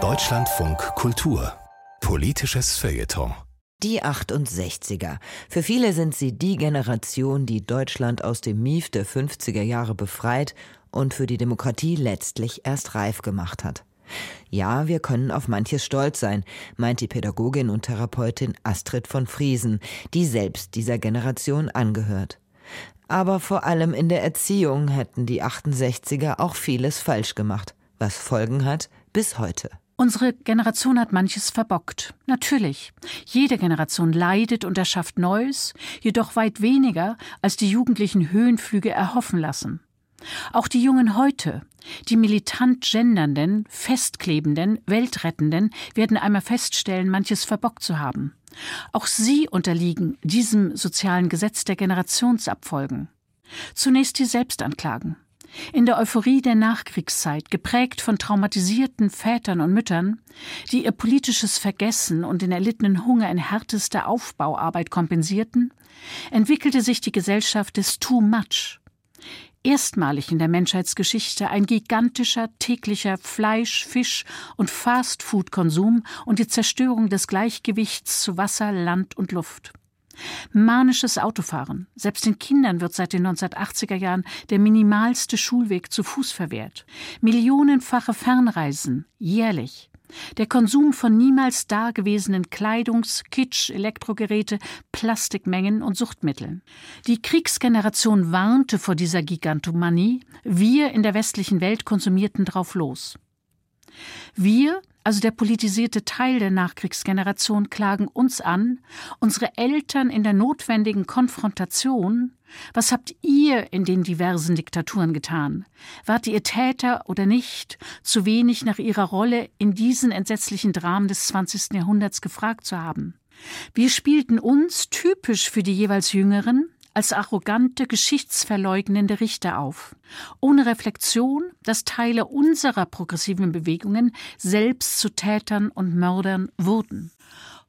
Deutschlandfunk Kultur Politisches Feuilleton die 68er. Für viele sind sie die Generation, die Deutschland aus dem Mief der 50er Jahre befreit und für die Demokratie letztlich erst reif gemacht hat. Ja, wir können auf manches stolz sein, meint die Pädagogin und Therapeutin Astrid von Friesen, die selbst dieser Generation angehört. Aber vor allem in der Erziehung hätten die 68er auch vieles falsch gemacht, was Folgen hat bis heute. Unsere Generation hat manches verbockt. Natürlich. Jede Generation leidet und erschafft Neues, jedoch weit weniger, als die jugendlichen Höhenflüge erhoffen lassen. Auch die Jungen heute, die militant gendernden, festklebenden, weltrettenden, werden einmal feststellen, manches verbockt zu haben. Auch sie unterliegen diesem sozialen Gesetz der Generationsabfolgen. Zunächst die Selbstanklagen. In der Euphorie der Nachkriegszeit, geprägt von traumatisierten Vätern und Müttern, die ihr politisches Vergessen und den erlittenen Hunger in härtester Aufbauarbeit kompensierten, entwickelte sich die Gesellschaft des Too Much. Erstmalig in der Menschheitsgeschichte ein gigantischer täglicher Fleisch-, Fisch- und Fastfood-Konsum und die Zerstörung des Gleichgewichts zu Wasser, Land und Luft. Manisches Autofahren. Selbst den Kindern wird seit den 1980er Jahren der minimalste Schulweg zu Fuß verwehrt. Millionenfache Fernreisen jährlich. Der Konsum von niemals dagewesenen Kleidungs-, Kitsch-, Elektrogeräte, Plastikmengen und Suchtmitteln. Die Kriegsgeneration warnte vor dieser Gigantomanie. Wir in der westlichen Welt konsumierten drauf los. Wir, also der politisierte Teil der Nachkriegsgeneration, klagen uns an, unsere Eltern in der notwendigen Konfrontation, was habt ihr in den diversen Diktaturen getan? Wart ihr Täter oder nicht, zu wenig nach ihrer Rolle in diesen entsetzlichen Dramen des 20. Jahrhunderts gefragt zu haben? Wir spielten uns, typisch für die jeweils Jüngeren, als arrogante, geschichtsverleugnende Richter auf, ohne Reflexion, dass Teile unserer progressiven Bewegungen selbst zu Tätern und Mördern wurden.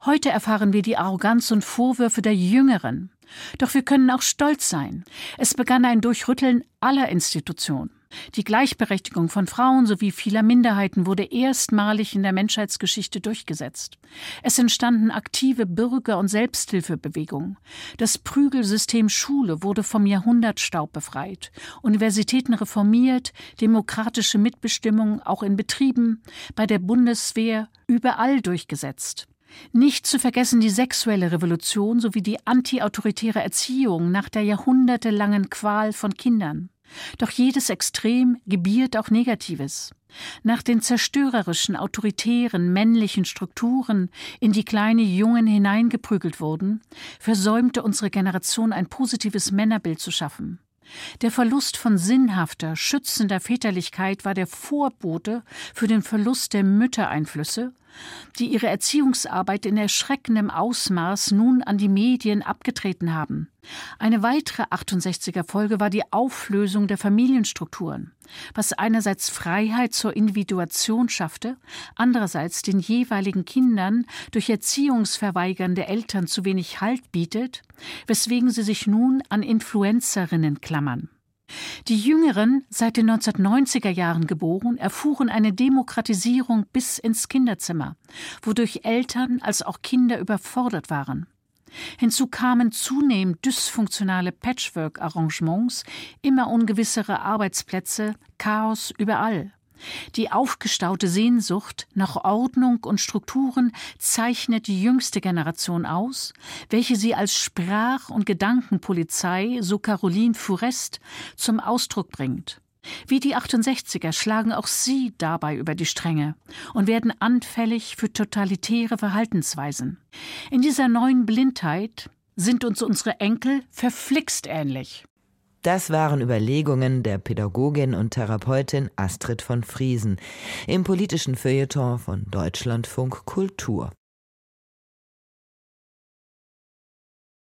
Heute erfahren wir die Arroganz und Vorwürfe der Jüngeren. Doch wir können auch stolz sein. Es begann ein Durchrütteln aller Institutionen. Die Gleichberechtigung von Frauen sowie vieler Minderheiten wurde erstmalig in der Menschheitsgeschichte durchgesetzt. Es entstanden aktive Bürger- und Selbsthilfebewegungen. Das Prügelsystem Schule wurde vom Jahrhundertstaub befreit, Universitäten reformiert, demokratische Mitbestimmung auch in Betrieben, bei der Bundeswehr, überall durchgesetzt. Nicht zu vergessen die sexuelle Revolution sowie die antiautoritäre Erziehung nach der jahrhundertelangen Qual von Kindern. Doch jedes Extrem gebiert auch Negatives. Nach den zerstörerischen, autoritären, männlichen Strukturen, in die kleine Jungen hineingeprügelt wurden, versäumte unsere Generation ein positives Männerbild zu schaffen. Der Verlust von sinnhafter, schützender Väterlichkeit war der Vorbote für den Verlust der Müttereinflüsse die ihre Erziehungsarbeit in erschreckendem Ausmaß nun an die Medien abgetreten haben. Eine weitere 68er Folge war die Auflösung der Familienstrukturen, was einerseits Freiheit zur Individuation schaffte, andererseits den jeweiligen Kindern durch erziehungsverweigernde Eltern zu wenig Halt bietet, weswegen sie sich nun an Influencerinnen klammern. Die Jüngeren, seit den 1990er Jahren geboren, erfuhren eine Demokratisierung bis ins Kinderzimmer, wodurch Eltern als auch Kinder überfordert waren. Hinzu kamen zunehmend dysfunktionale Patchwork-Arrangements, immer ungewissere Arbeitsplätze, Chaos überall. Die aufgestaute Sehnsucht nach Ordnung und Strukturen zeichnet die jüngste Generation aus, welche sie als Sprach- und Gedankenpolizei, so Caroline Fourest, zum Ausdruck bringt. Wie die 68er schlagen auch sie dabei über die Stränge und werden anfällig für totalitäre Verhaltensweisen. In dieser neuen Blindheit sind uns unsere Enkel verflixt ähnlich. Das waren Überlegungen der Pädagogin und Therapeutin Astrid von Friesen im politischen Feuilleton von Deutschlandfunk Kultur.